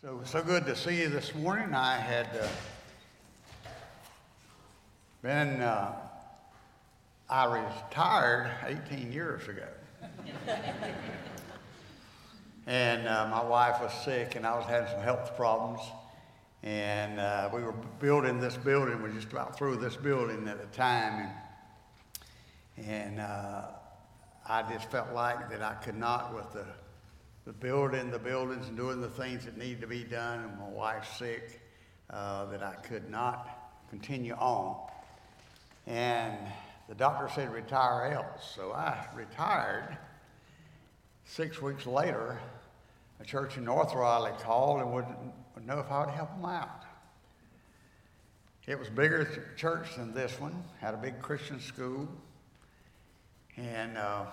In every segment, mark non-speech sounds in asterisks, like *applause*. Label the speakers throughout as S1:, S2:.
S1: So, so good to see you this morning. I had uh, been, uh, I retired 18 years ago. *laughs* and uh, my wife was sick, and I was having some health problems. And uh, we were building this building, we were just about through this building at the time. And, and uh, I just felt like that I could not, with the the building, the buildings, and doing the things that need to be done. And my wife's sick, uh, that I could not continue on. And the doctor said retire else. So I retired. Six weeks later, a church in North Raleigh called and wouldn't know if I would help them out. It was bigger church than this one, had a big Christian school. And uh,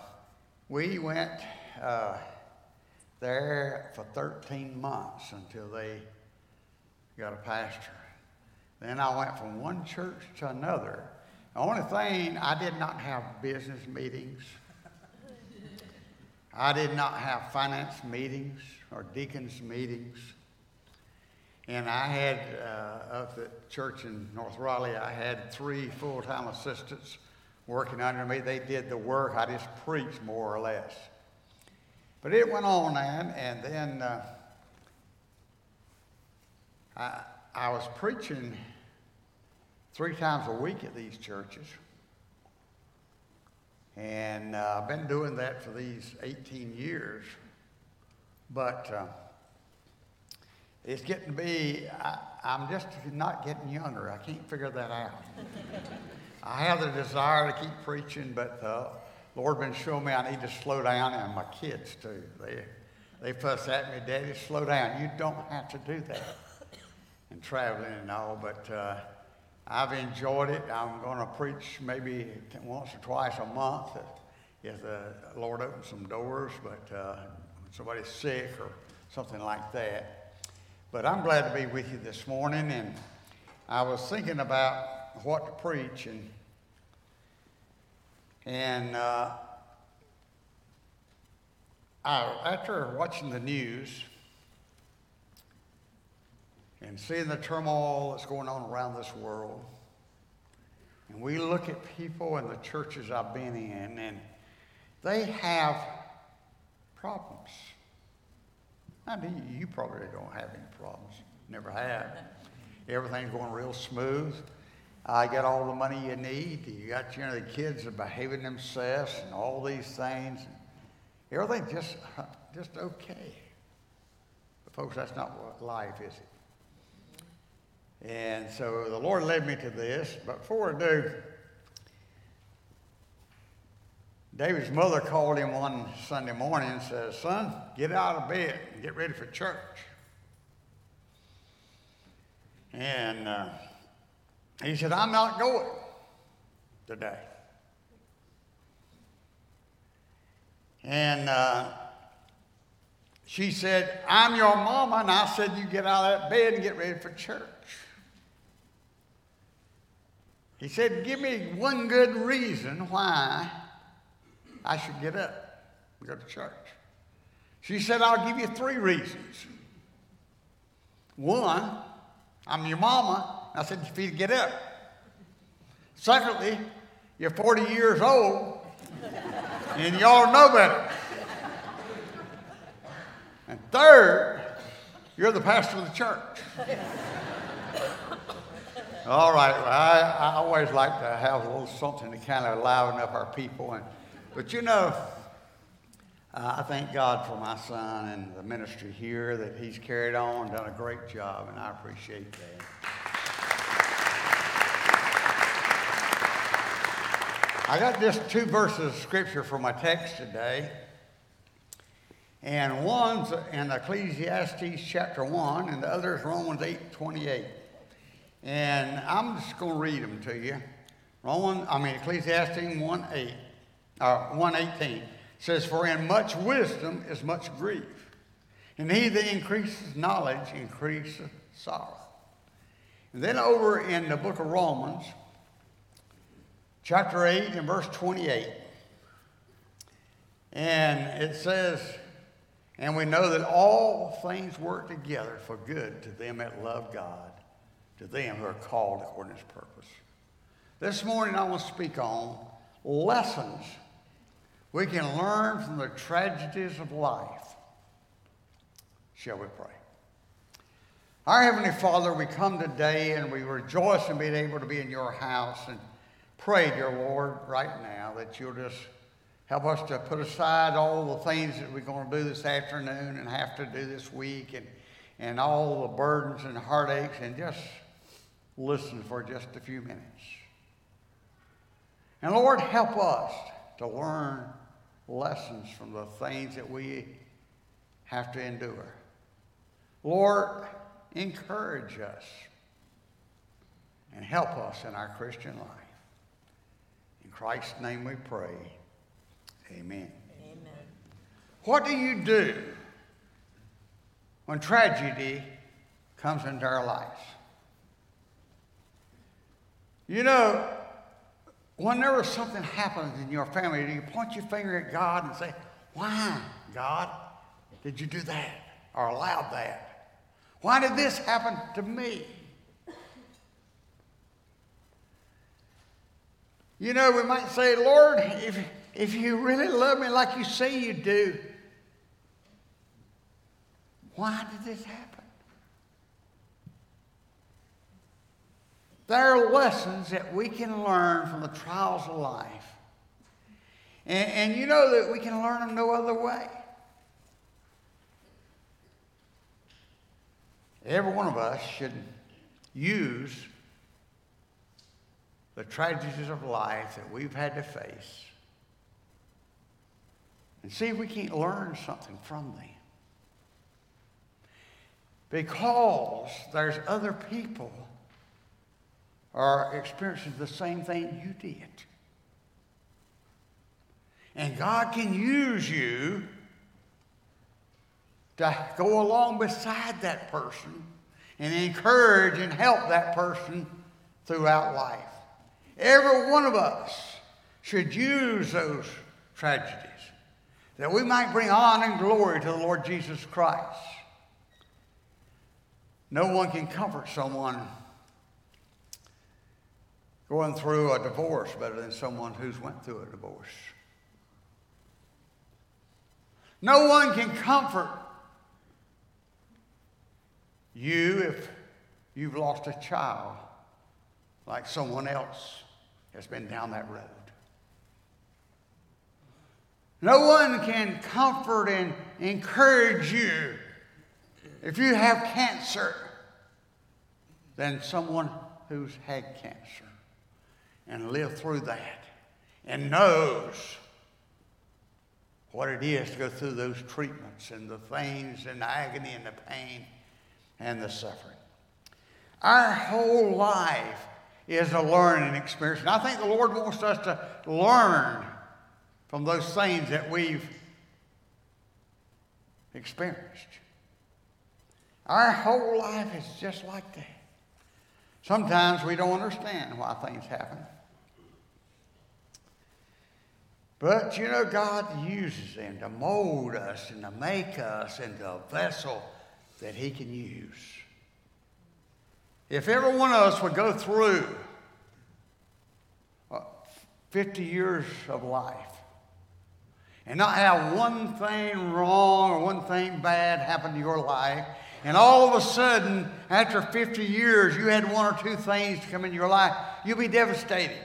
S1: we went. Uh, there for 13 months until they got a pastor. Then I went from one church to another. The only thing, I did not have business meetings. I did not have finance meetings or deacons meetings. And I had, uh, of the church in North Raleigh, I had three full time assistants working under me. They did the work, I just preached more or less. But it went on, and, and then uh, I, I was preaching three times a week at these churches. And uh, I've been doing that for these 18 years. But uh, it's getting to be, I, I'm just not getting younger. I can't figure that out. *laughs* I have the desire to keep preaching, but uh, Lord been showing me I need to slow down, and my kids too. They, they fuss at me, Daddy, slow down. You don't have to do that. And traveling and all, but uh, I've enjoyed it. I'm going to preach maybe once or twice a month if the Lord opens some doors, but uh, somebody's sick or something like that. But I'm glad to be with you this morning, and I was thinking about what to preach, and and uh, I, after watching the news and seeing the turmoil that's going on around this world, and we look at people in the churches I've been in, and they have problems. I mean, you probably don't have any problems. Never have. *laughs* Everything's going real smooth. I got all the money you need. You got, you know, the kids are behaving themselves and all these things. Everything just, *laughs* just okay. But folks, that's not what life is it? And so the Lord led me to this. But before I do, David's mother called him one Sunday morning and says, Son, get out of bed and get ready for church. And uh, he said, I'm not going today. And uh, she said, I'm your mama. And I said, You get out of that bed and get ready for church. He said, Give me one good reason why I should get up and go to church. She said, I'll give you three reasons. One, I'm your mama. I said, you get up. Secondly, you're 40 years old and you all know better. And third, you're the pastor of the church. all right, well, I, I always like to have a little something to kind of liven up our people. And, but you know, uh, I thank God for my son and the ministry here that he's carried on, done a great job, and I appreciate that. I got just two verses of scripture for my text today. And one's in Ecclesiastes chapter 1, and the other is Romans 8 28. And I'm just going to read them to you. Roman, I mean, Ecclesiastes 1 8, uh, 118 says, For in much wisdom is much grief, and he that increases knowledge increases sorrow. And then over in the book of Romans, chapter 8 and verse 28. And it says, And we know that all things work together for good to them that love God, to them who are called according to his purpose. This morning I want to speak on lessons we can learn from the tragedies of life. Shall we pray? Our Heavenly Father, we come today and we rejoice in being able to be in your house and pray, dear Lord, right now that you'll just help us to put aside all the things that we're going to do this afternoon and have to do this week and, and all the burdens and heartaches and just listen for just a few minutes. And Lord, help us to learn lessons from the things that we have to endure. Lord, encourage us and help us in our Christian life. Christ's name we pray. Amen. Amen. What do you do when tragedy comes into our lives? You know, whenever something happens in your family, do you point your finger at God and say, Why, God, did you do that or allow that? Why did this happen to me? You know, we might say, Lord, if, if you really love me like you say you do, why did this happen? There are lessons that we can learn from the trials of life. And, and you know that we can learn them no other way. Every one of us should use the tragedies of life that we've had to face and see if we can't learn something from them. Because there's other people are experiencing the same thing you did. And God can use you to go along beside that person and encourage and help that person throughout life. Every one of us should use those tragedies that we might bring honor and glory to the Lord Jesus Christ. No one can comfort someone going through a divorce better than someone who's went through a divorce. No one can comfort you if you've lost a child like someone else has been down that road. No one can comfort and encourage you if you have cancer than someone who's had cancer and lived through that and knows what it is to go through those treatments and the things and the agony and the pain and the suffering. Our whole life is a learning experience. And I think the Lord wants us to learn from those things that we've experienced. Our whole life is just like that. Sometimes we don't understand why things happen. But you know, God uses them to mold us and to make us into a vessel that He can use. If every one of us would go through uh, 50 years of life and not have one thing wrong or one thing bad happen to your life. And all of a sudden, after 50 years, you had one or two things come in your life, you'll be devastated.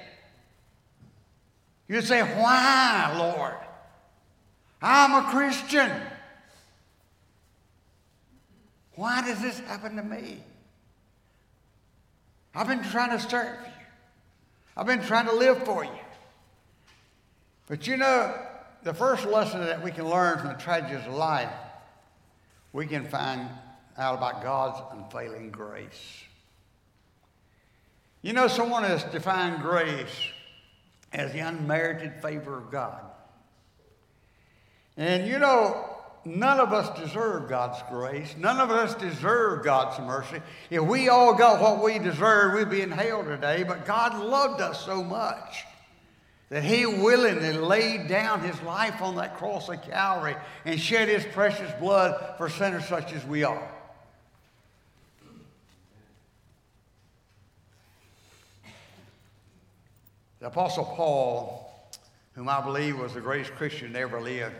S1: You'd say, Why, Lord? I'm a Christian. Why does this happen to me? I've been trying to serve you. I've been trying to live for you. But you know, the first lesson that we can learn from the tragedies of life, we can find out about God's unfailing grace. You know, someone has defined grace as the unmerited favor of God. And you know, none of us deserve God's grace. None of us deserve God's mercy. If we all got what we deserve, we'd be in hell today. But God loved us so much that he willingly laid down his life on that cross of Calvary and shed his precious blood for sinners such as we are. The Apostle Paul, whom I believe was the greatest Christian to ever live,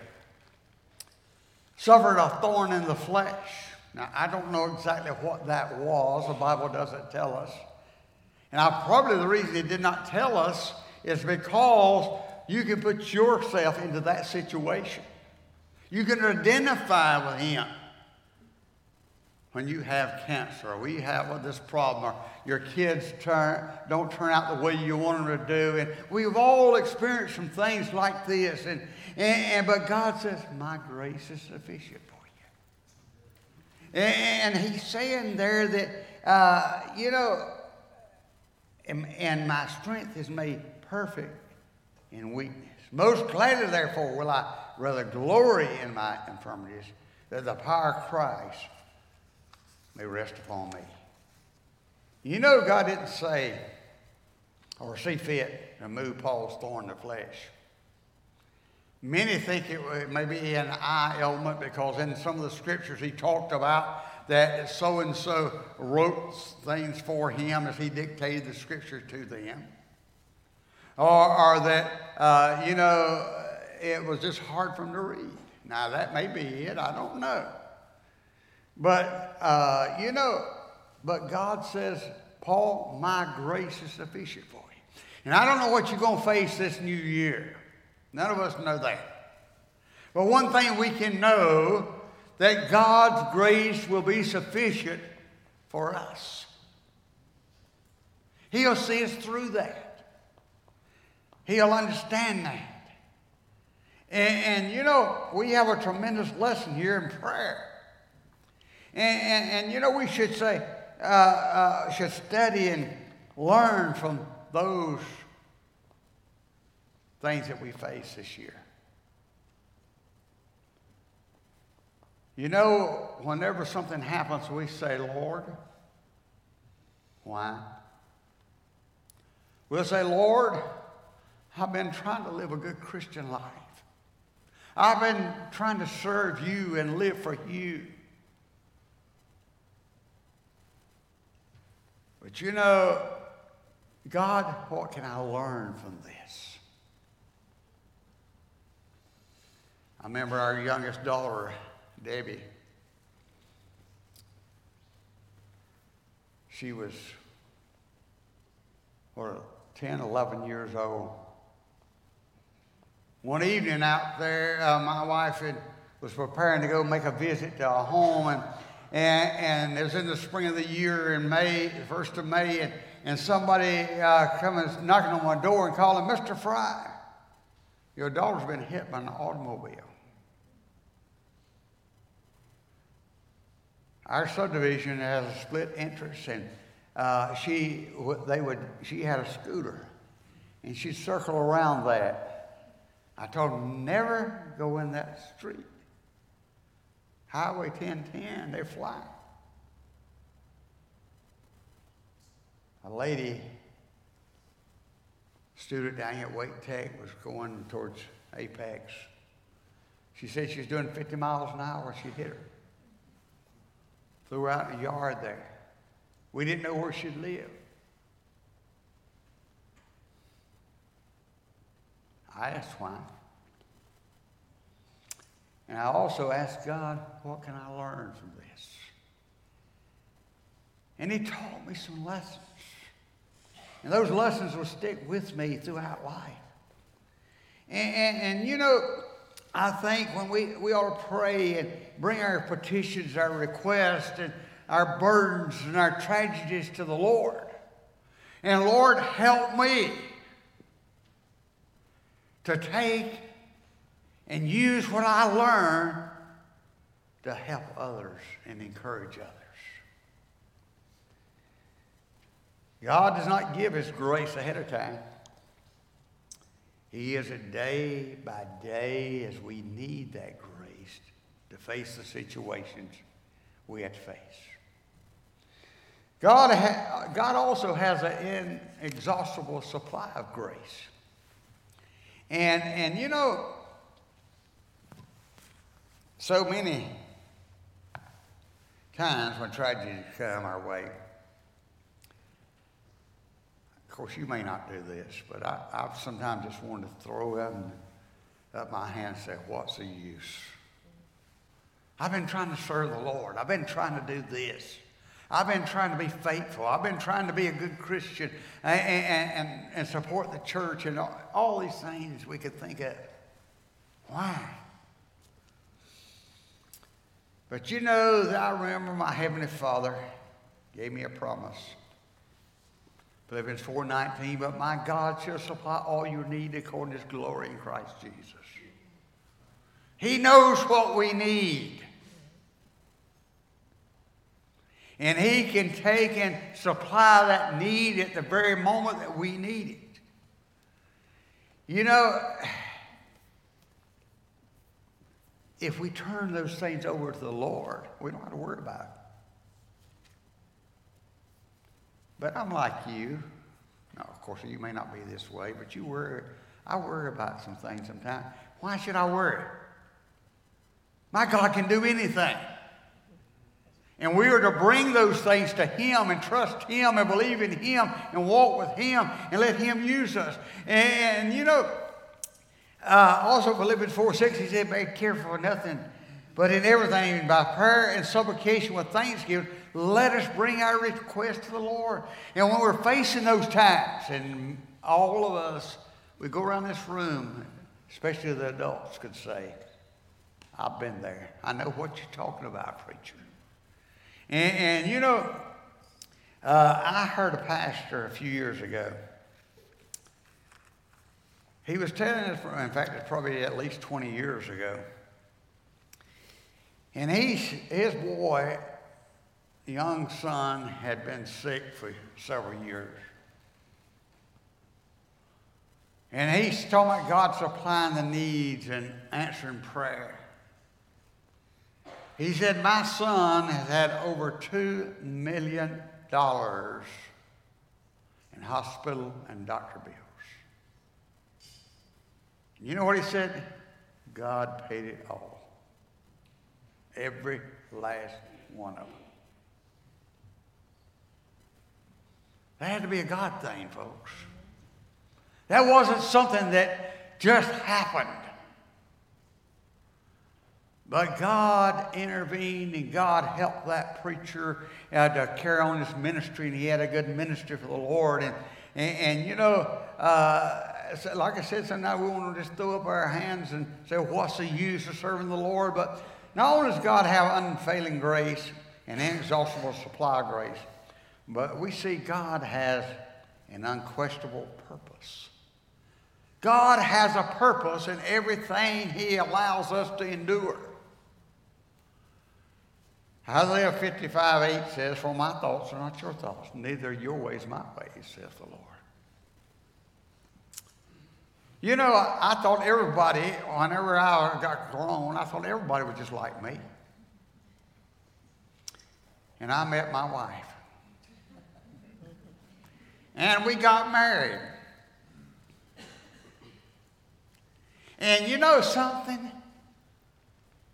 S1: suffered a thorn in the flesh. Now, I don't know exactly what that was. The Bible doesn't tell us. And I, probably the reason it did not tell us is because you can put yourself into that situation. You can identify with him when you have cancer or you have this problem or your kids turn, don't turn out the way you want them to do. And we've all experienced some things like this. And, and, and but God says, my grace is sufficient for you. And, and he's saying there that, uh, you know, and, and my strength is made perfect in weakness. Most gladly, therefore, will I rather glory in my infirmities, that the power of Christ may rest upon me. You know, God didn't say or see fit to move Paul's thorn in the flesh. Many think it may be an eye ailment because in some of the scriptures he talked about that so and so wrote things for him as he dictated the scripture to them. Or, or that, uh, you know, it was just hard for him to read. Now, that may be it, I don't know. But, uh, you know, but God says, Paul, my grace is sufficient for you. And I don't know what you're going to face this new year. None of us know that. But one thing we can know that God's grace will be sufficient for us. He'll see us through that. He'll understand that. And, and, you know, we have a tremendous lesson here in prayer. And, and, and you know, we should say, uh, uh, should study and learn from those things that we face this year. You know, whenever something happens, we say, Lord, why? We'll say, Lord, I've been trying to live a good Christian life. I've been trying to serve you and live for you. But you know, God, what can I learn from this? I remember our youngest daughter, Debbie. She was, what, 10, 11 years old. One evening out there, uh, my wife had, was preparing to go make a visit to a home, and and, and it was in the spring of the year in May, the first of May, and, and somebody uh, coming knocking on my door and calling, Mr. Frye, your daughter's been hit by an automobile. Our subdivision has a split entrance, and uh, she they would she had a scooter, and she'd circle around that. I told them never go in that street. Highway 1010, they fly. A lady, student down here at Wake Tech, was going towards Apex. She said she was doing 50 miles an hour. She hit her. Threw out in the yard there. We didn't know where she'd live. I asked why. And I also asked God, what can I learn from this? And He taught me some lessons. And those lessons will stick with me throughout life. And, and, and, you know, I think when we, we ought to pray and bring our petitions, our requests, and our burdens and our tragedies to the Lord. And Lord, help me to take and use what I learn to help others and encourage others. God does not give His grace ahead of time. He is it day by day as we need that grace to face the situations we have to face. God, ha- God also has an inexhaustible supply of grace. And, and you know, so many times when tragedy come our way, course, you may not do this, but I, I've sometimes just wanted to throw up, up my hand and say, What's the use? I've been trying to serve the Lord. I've been trying to do this. I've been trying to be faithful. I've been trying to be a good Christian and, and, and, and support the church and all, all these things we could think of. Why? But you know that I remember my Heavenly Father gave me a promise. Philippians 4.19, but my God shall supply all your need according to his glory in Christ Jesus. He knows what we need. And he can take and supply that need at the very moment that we need it. You know, if we turn those things over to the Lord, we don't have to worry about it. But I'm like you. Now, of course, you may not be this way, but you worry. I worry about some things sometimes. Why should I worry? My God can do anything. And we are to bring those things to Him and trust Him and believe in Him and walk with Him and let Him use us. And, and you know, uh, also, Philippians 4 6, he said, Be careful for nothing, but in everything, by prayer and supplication with thanksgiving, let us bring our request to the Lord. And when we're facing those times, and all of us, we go around this room, especially the adults, could say, I've been there. I know what you're talking about, preacher. And, and you know, uh, I heard a pastor a few years ago he was telling us, in fact, it's probably at least 20 years ago. And he, his boy, young son, had been sick for several years. And he's talking about God supplying the needs and answering prayer. He said, My son has had over $2 million in hospital and doctor bills. You know what he said? God paid it all. Every last one of them. That had to be a God thing, folks. That wasn't something that just happened. But God intervened and God helped that preacher uh, to carry on his ministry, and he had a good ministry for the Lord. And, and, and you know, uh, like I said, sometimes we want to just throw up our hands and say, what's the use of serving the Lord? But not only does God have unfailing grace and inexhaustible supply of grace, but we see God has an unquestionable purpose. God has a purpose in everything He allows us to endure. Isaiah 55 8 says, For my thoughts are not your thoughts, neither your ways my ways, saith the Lord. You know, I, I thought everybody, whenever I got grown, I thought everybody was just like me. And I met my wife. And we got married. And you know something?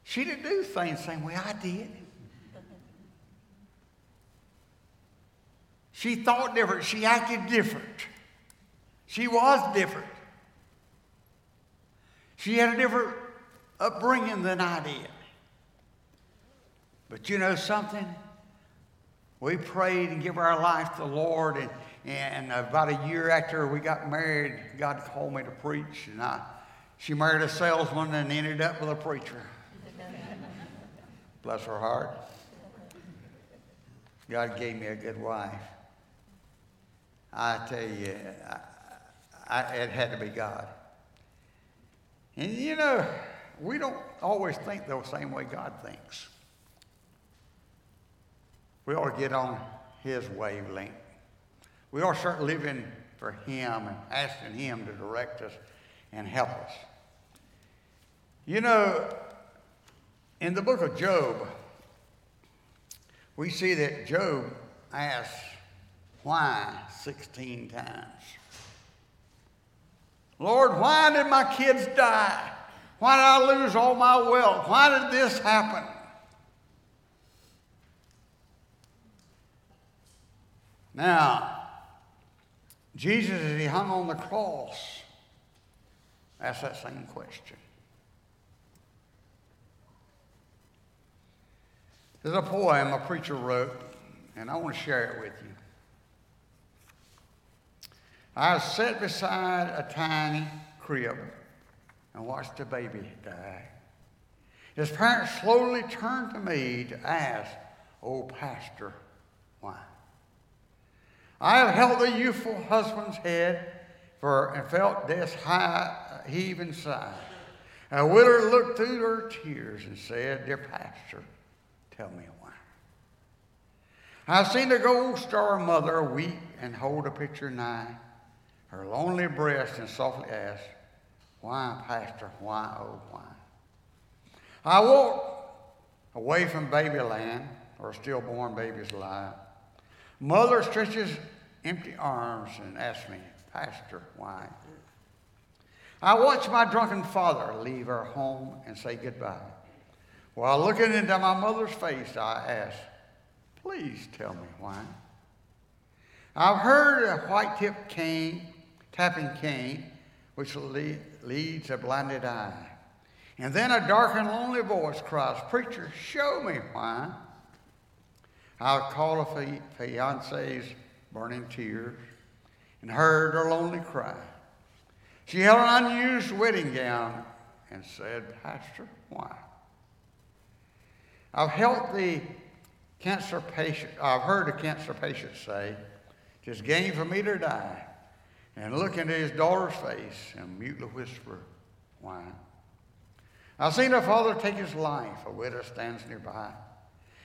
S1: She didn't do things the same way I did. She thought different. She acted different. She was different. She had a different upbringing than I did. But you know something? We prayed and gave our life to the Lord, and, and about a year after we got married, God called me to preach, and I, she married a salesman and ended up with a preacher. Bless her heart. God gave me a good wife. I tell you, I, I, it had to be God. And you know, we don't always think the same way God thinks. We ought to get on His wavelength. We ought to start living for Him and asking Him to direct us and help us. You know, in the book of Job, we see that Job asks why 16 times. Lord, why did my kids die? Why did I lose all my wealth? Why did this happen? Now, Jesus, as he hung on the cross, asked that same question. There's a poem a preacher wrote, and I want to share it with you. I sat beside a tiny crib and watched a baby die. His parents slowly turned to me to ask, Oh, Pastor, why? I have held the youthful husband's head for and felt death's high heave and sigh. A widow looked through her tears and said, Dear Pastor, tell me why. I've seen the gold star mother weep and hold a picture nigh, her lonely breast and softly ask, Why, Pastor, why, oh, why? I walked away from babyland, or stillborn baby's life. Mother stretches empty arms and asks me, Pastor, why? I watch my drunken father leave our home and say goodbye. While looking into my mother's face, I ask, Please tell me why. I've heard a white tipped cane, tapping cane, which leads a blinded eye. And then a dark and lonely voice cries, Preacher, show me why. I'll call a fiance's burning tears and heard her lonely cry. She held an unused wedding gown and said, Pastor, why? I've helped the cancer patient, I've heard a cancer patient say, "Just gain for me to die, and look into his daughter's face and mutely whisper, why? I've seen a father take his life, a widow stands nearby.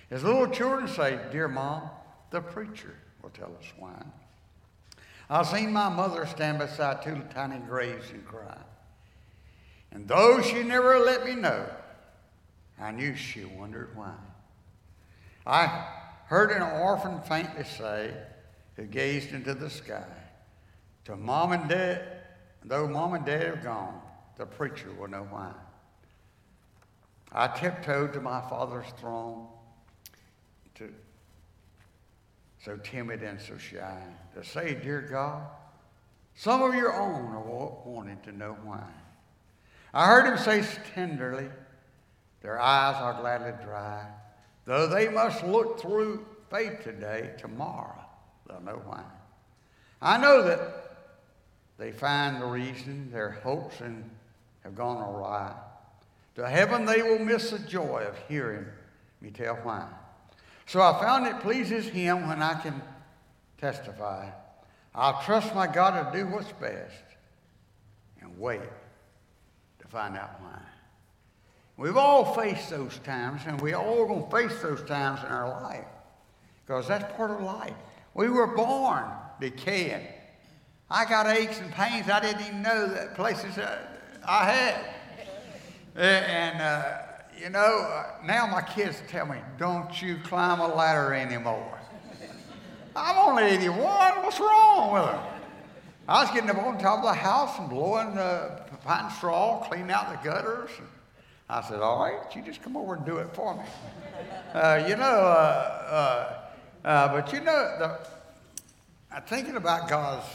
S1: His little children say, Dear mom, the preacher will tell us why. I've seen my mother stand beside two tiny graves and cry. And though she never let me know, I knew she wondered why. I heard an orphan faintly say, who gazed into the sky, to mom and dad, though mom and dad are gone, the preacher will know why. I tiptoed to my father's throne to so timid and so shy to say, Dear God, some of your own are wanting to know why. I heard him say tenderly, Their eyes are gladly dry. Though they must look through faith today, tomorrow they'll know why. I know that they find the reason their hopes and have gone awry. To heaven they will miss the joy of hearing me tell why. So I found it pleases him when I can testify. I'll trust my God to do what's best and wait to find out why. We've all faced those times, and we're all going to face those times in our life because that's part of life. We were born decaying. I got aches and pains I didn't even know that places I had. And, uh, you know, uh, now my kids tell me, don't you climb a ladder anymore. I'm only 81. What's wrong with them? I was getting up on top of the house and blowing the pine straw, cleaning out the gutters. I said, all right, you just come over and do it for me. Uh, you know, uh, uh, uh but you know, the, I'm thinking about God's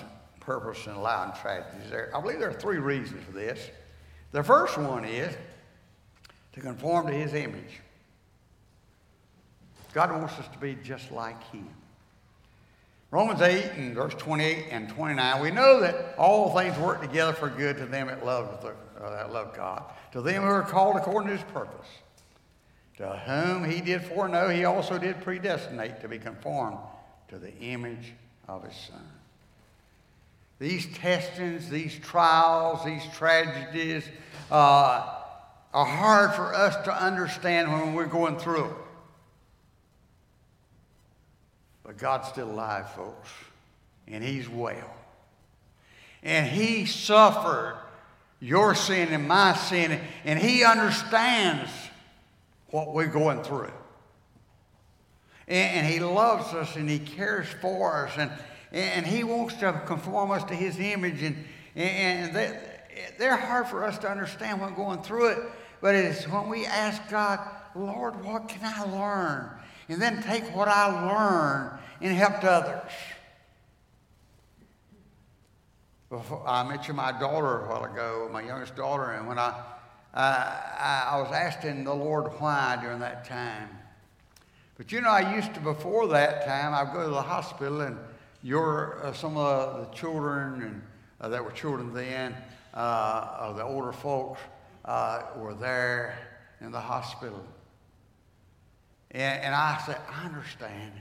S1: purpose in allowing tragedies there. I believe there are three reasons for this. The first one is to conform to his image. God wants us to be just like him. Romans 8 and verse 28 and 29, we know that all things work together for good to them that love, the, uh, that love God, to them who are called according to his purpose. To whom he did foreknow, he also did predestinate to be conformed to the image of his Son. These testings, these trials, these tragedies, uh, are hard for us to understand when we're going through it. But God's still alive, folks, and He's well. And He suffered your sin and my sin, and He understands what we're going through. And, and He loves us and He cares for us, and, and He wants to conform us to His image. And, And they, they're hard for us to understand when going through it, but it's when we ask God, Lord, what can I learn? And then take what I learn and help others. Before, I mentioned my daughter a while ago, my youngest daughter, and when I, I, I was asking the Lord why during that time. But you know, I used to, before that time, I'd go to the hospital and your, uh, some of the children and, uh, that were children then, uh, the older folks, uh, were there in the hospital. And, and I said, I understand.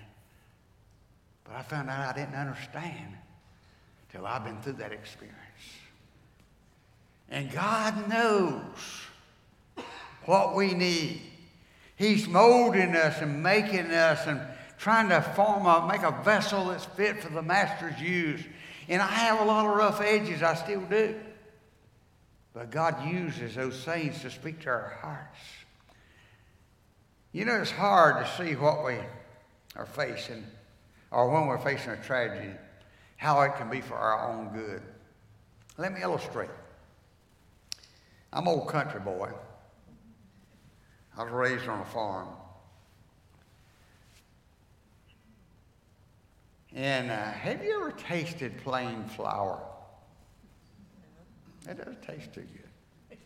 S1: But I found out I didn't understand till I've been through that experience. And God knows what we need. He's molding us and making us and trying to form a, make a vessel that's fit for the master's use. And I have a lot of rough edges, I still do. But God uses those things to speak to our hearts. You know, it's hard to see what we are facing, or when we're facing a tragedy how it can be for our own good. Let me illustrate. I'm old country boy. I was raised on a farm. And uh, have you ever tasted plain flour? It doesn't taste too good.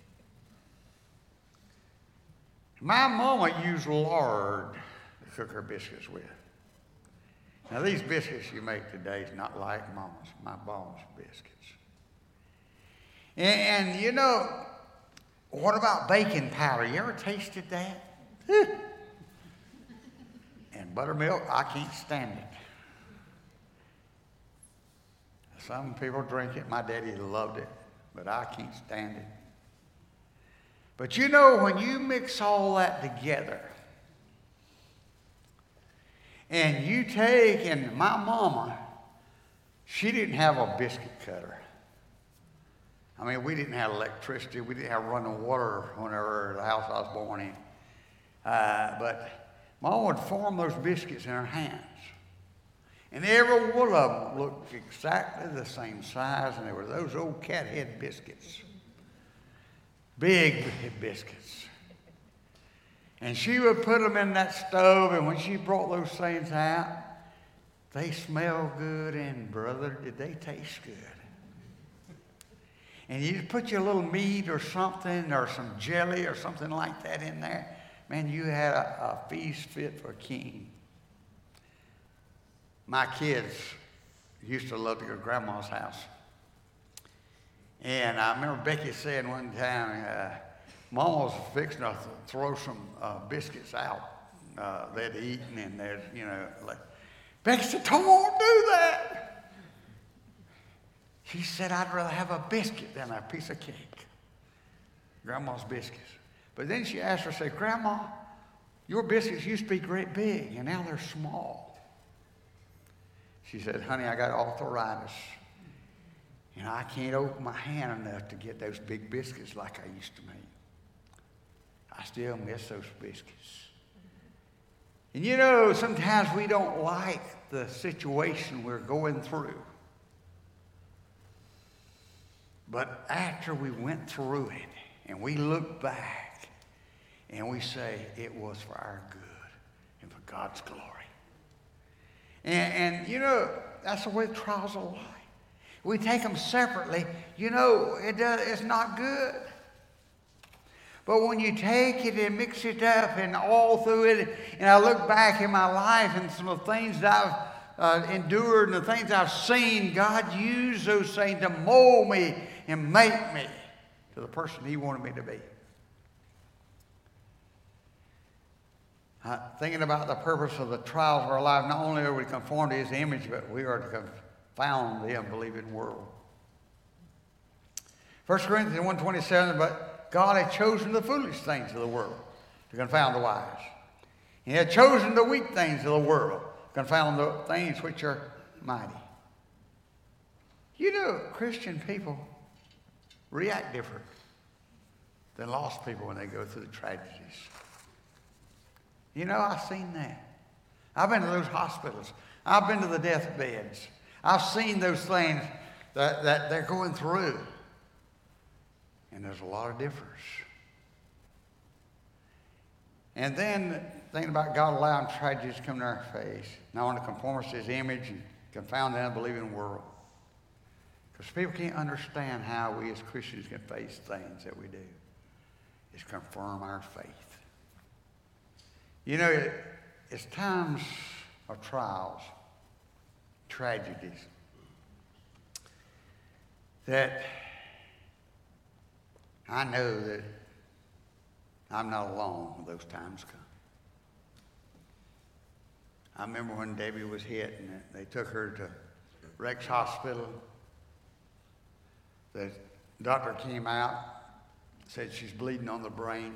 S1: My mama used lard to cook her biscuits with. Now, these biscuits you make today is not like Mama's, my mom's biscuits. And, and, you know, what about baking powder? You ever tasted that? *laughs* and buttermilk, I can't stand it. Some people drink it. My daddy loved it, but I can't stand it. But you know, when you mix all that together, and you take, and my mama, she didn't have a biscuit cutter. I mean, we didn't have electricity. We didn't have running water whenever the house I was born in. Uh, but mom would form those biscuits in her hands. And every one of them looked exactly the same size, and they were those old cat head biscuits. Big biscuits. And she would put them in that stove, and when she brought those things out, they smelled good, and brother, did they taste good. And you put your little meat or something, or some jelly or something like that in there, man, you had a, a feast fit for a king. My kids used to love to go to grandma's house. And I remember Becky saying one time, uh, Mom was fixing to throw some uh, biscuits out uh, they'd eaten, and there's, you know, like, Becky said, don't do that. She said, I'd rather have a biscuit than a piece of cake. Grandma's biscuits. But then she asked her, say, Grandma, your biscuits used to be great big, and now they're small. She said, honey, I got arthritis. And I can't open my hand enough to get those big biscuits like I used to make. I still miss those biscuits. And you know, sometimes we don't like the situation we're going through. But after we went through it and we look back and we say it was for our good and for God's glory. And, and you know, that's the way trials are life. We take them separately. You know, it does, it's not good. But when you take it and mix it up and all through it, and I look back in my life and some of the things that I've uh, endured and the things I've seen, God used those things to mold me and make me to the person He wanted me to be. Uh, thinking about the purpose of the trials of our life, not only are we conformed to His image, but we are to confound the unbelieving world. 1 Corinthians 1.27, but God had chosen the foolish things of the world to confound the wise. He had chosen the weak things of the world to confound the things which are mighty. You know, Christian people react different than lost people when they go through the tragedies. You know, I've seen that. I've been to those hospitals. I've been to the deathbeds. I've seen those things that, that they're going through. And there's a lot of difference. And then thinking about God allowing tragedies to come to our face, not only conform us to his image and confound the unbelieving world. Because people can't understand how we as Christians can face things that we do. It's confirm our faith. You know, it's times of trials, tragedies, that I know that I'm not alone when those times come. I remember when Debbie was hit and they took her to Rex Hospital. The doctor came out, said she's bleeding on the brain.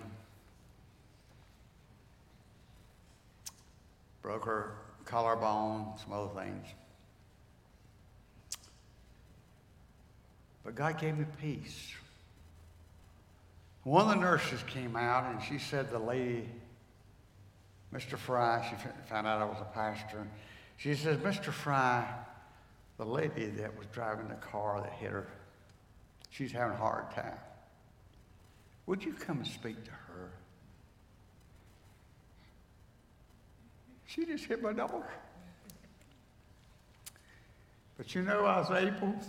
S1: Broke her collarbone, some other things. But God gave me peace. One of the nurses came out and she said the lady, Mr. Frye, she found out I was a pastor. She says, Mr. Frye, the lady that was driving the car that hit her, she's having a hard time. Would you come and speak to her? She just hit my dog. But you know, I was able to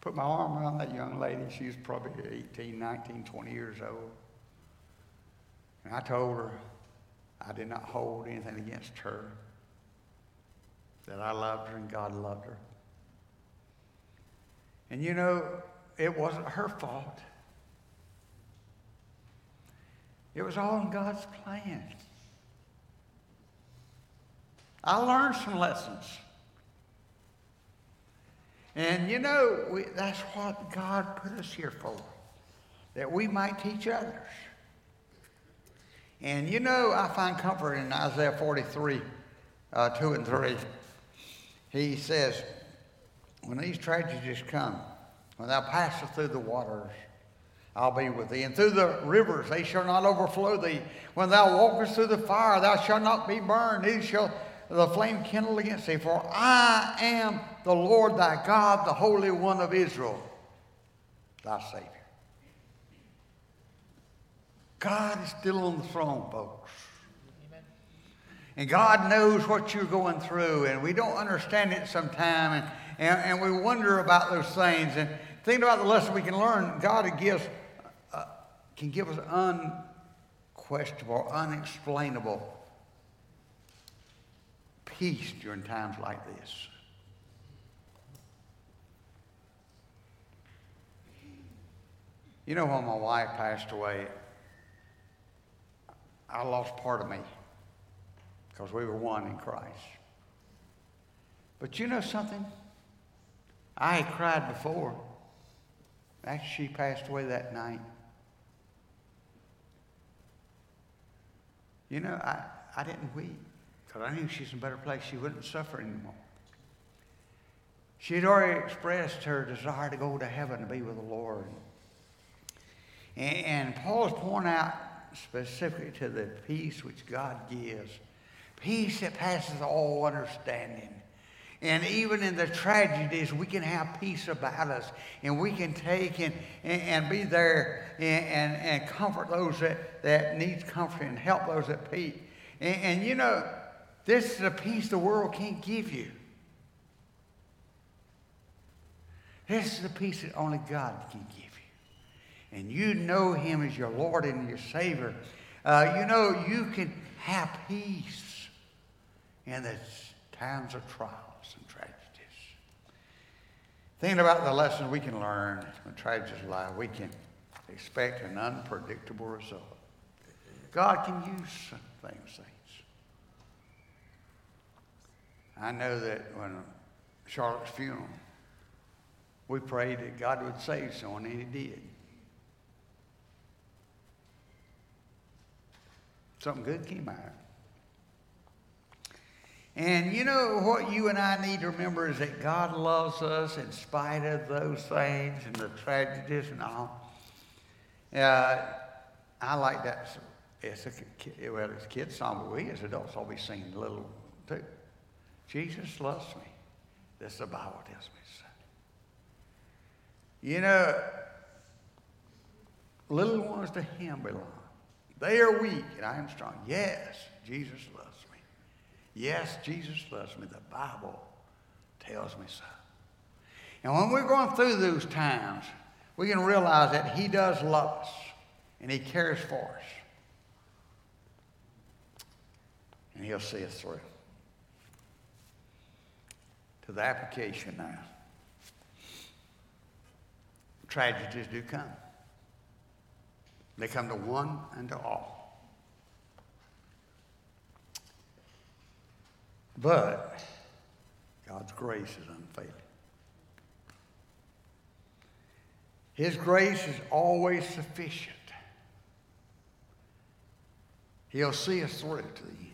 S1: put my arm around that young lady. She was probably 18, 19, 20 years old. And I told her I did not hold anything against her, that I loved her and God loved her. And you know, it wasn't her fault. It was all in God's plan. I learned some lessons. And you know, we, that's what God put us here for, that we might teach others. And you know, I find comfort in Isaiah 43, uh, 2 and 3. He says, When these tragedies come, when thou passest through the waters, I'll be with thee. And through the rivers, they shall not overflow thee. When thou walkest through the fire, thou shalt not be burned, neither shall the flame kindled against thee. For I am the Lord thy God, the Holy One of Israel, thy Savior. God is still on the throne, folks. And God knows what you're going through, and we don't understand it sometimes, and, and, and, we wonder about those things. And thinking about the lesson we can learn, God gives, uh, can give us unquestionable, unexplainable peace during times like this. You know, when my wife passed away, I lost part of me because we were one in Christ. But you know something? I had cried before. After she passed away that night. You know, I, I didn't weep because I knew she's in a better place. She wouldn't suffer anymore. She had already expressed her desire to go to heaven to be with the Lord. And, and Paul is pointing out specifically to the peace which God gives peace that passes all understanding. And even in the tragedies, we can have peace about us. And we can take and, and, and be there and, and, and, comfort those that, that need comfort and help those that need. And, and you know, this is a peace the world can't give you. This is the peace that only God can give you. And you know Him as your Lord and your Savior. Uh, you know you can have peace in the times of trials and tragedies. Thinking about the lessons we can learn when tragedies lie, we can expect an unpredictable result. God can use things, I know that when Charlotte's funeral, we prayed that God would save someone, and He did. Something good came out. And you know what you and I need to remember is that God loves us in spite of those things and the tragedies and all. Uh, I like that. It's a, well, it's a kid's song, but we as adults all be singing a little too. Jesus loves me. This the Bible tells me so. You know, little ones to him belong. They are weak and I am strong. Yes, Jesus loves me. Yes, Jesus loves me. The Bible tells me so. And when we're going through those times, we can realize that He does love us and He cares for us. And He'll see us through. To the application now. Tragedies do come. They come to one and to all. But God's grace is unfailing. His grace is always sufficient. He'll see us through to the end.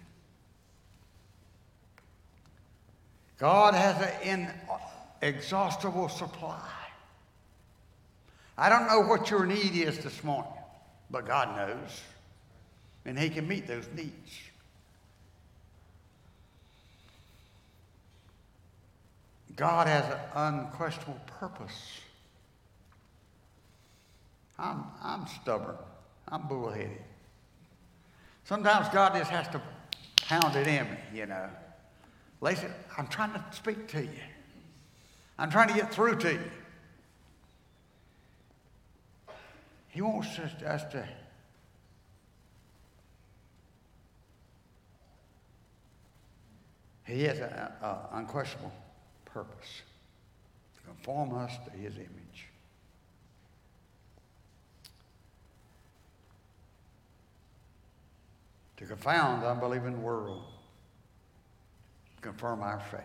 S1: God has an inexhaustible supply. I don't know what your need is this morning, but God knows, and He can meet those needs. God has an unquestionable purpose. I'm, I'm stubborn. I'm bullheaded. Sometimes God just has to pound it in me, you know. Lacy, I'm trying to speak to you. I'm trying to get through to you. He wants us, to He has an unquestionable purpose to conform us to His image. To confound the unbelieving world, confirm our faith.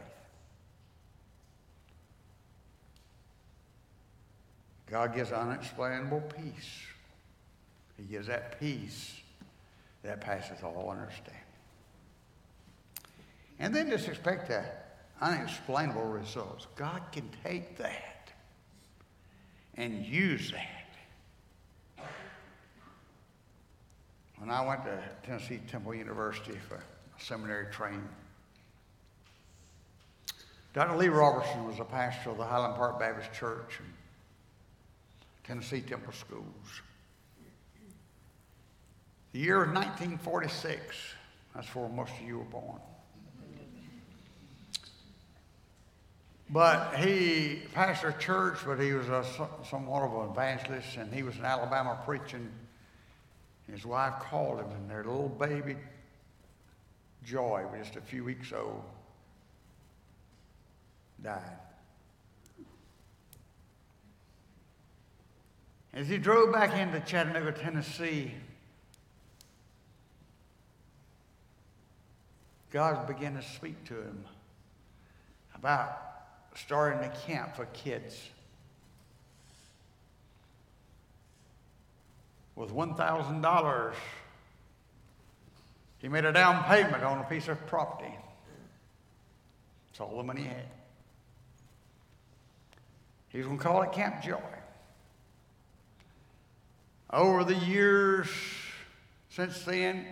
S1: God gives unexplainable peace. He gives that peace that passes all understanding. And then just expect that unexplainable results. God can take that and use that. When I went to Tennessee Temple University for seminary training, Dr. Lee Roberson was a pastor of the Highland Park Baptist Church and Tennessee Temple Schools. The year of 1946, that's where most of you were born. But he pastored a church, but he was a, somewhat of an evangelist, and he was in Alabama preaching. His wife called him, and their little baby, Joy, was just a few weeks old, died. As he drove back into Chattanooga, Tennessee, God began to speak to him about starting a camp for kids. With $1,000, he made a down payment on a piece of property. That's all the money he had. He was going to call it Camp Joy. Over the years since then,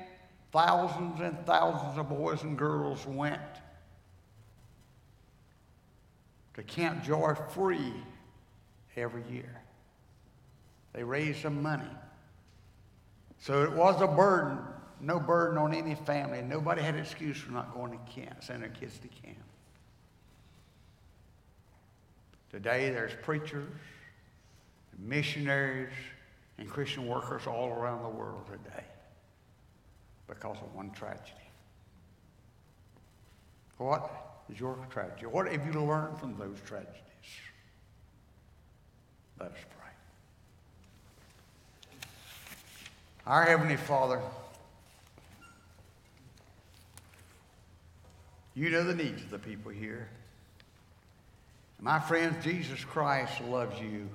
S1: thousands and thousands of boys and girls went to Camp Joy free every year. They raised some money. So it was a burden, no burden on any family. Nobody had an excuse for not going to camp, sending their kids to camp. Today there's preachers, missionaries, and Christian workers all around the world today because of one tragedy. What is your tragedy? What have you learned from those tragedies? Let us pray. Our Heavenly Father, you know the needs of the people here. My friends, Jesus Christ loves you.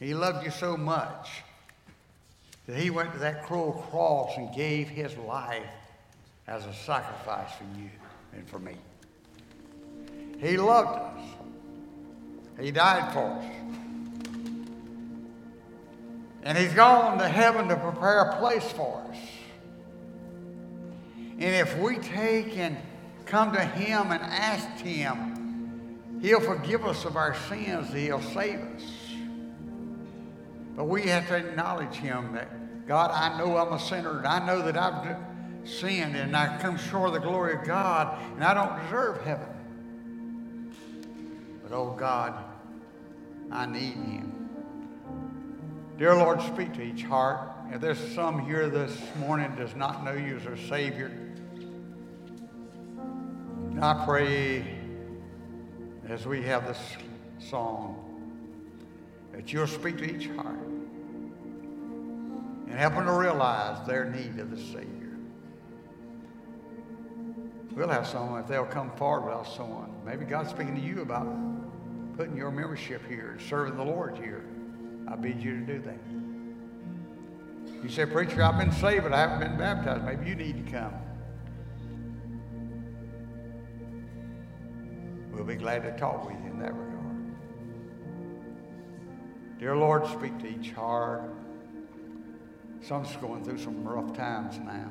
S1: He loved you so much that he went to that cruel cross and gave his life as a sacrifice for you and for me. He loved us. He died for us. And he's gone to heaven to prepare a place for us. And if we take and come to him and ask him, he'll forgive us of our sins, he'll save us. But we have to acknowledge Him that, God, I know I'm a sinner, and I know that I've sinned, and I come short of the glory of God, and I don't deserve heaven. But oh God, I need Him. Dear Lord, speak to each heart. If there's some here this morning does not know you as their Savior, I pray as we have this song that you'll speak to each heart and help them to realize their need of the Savior. We'll have someone, if they'll come forward, we'll someone. Maybe God's speaking to you about putting your membership here and serving the Lord here. I bid you to do that. You say, Preacher, I've been saved, but I haven't been baptized. Maybe you need to come. We'll be glad to talk with you in that regard. Dear Lord, speak to each heart. Some's going through some rough times now.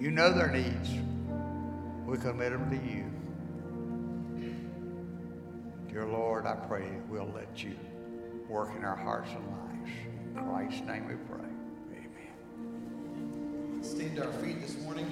S1: You know their needs. We commit them to you. Dear Lord, I pray we'll let you work in our hearts and lives. In Christ's name we pray. Amen.
S2: Stand to our feet this morning.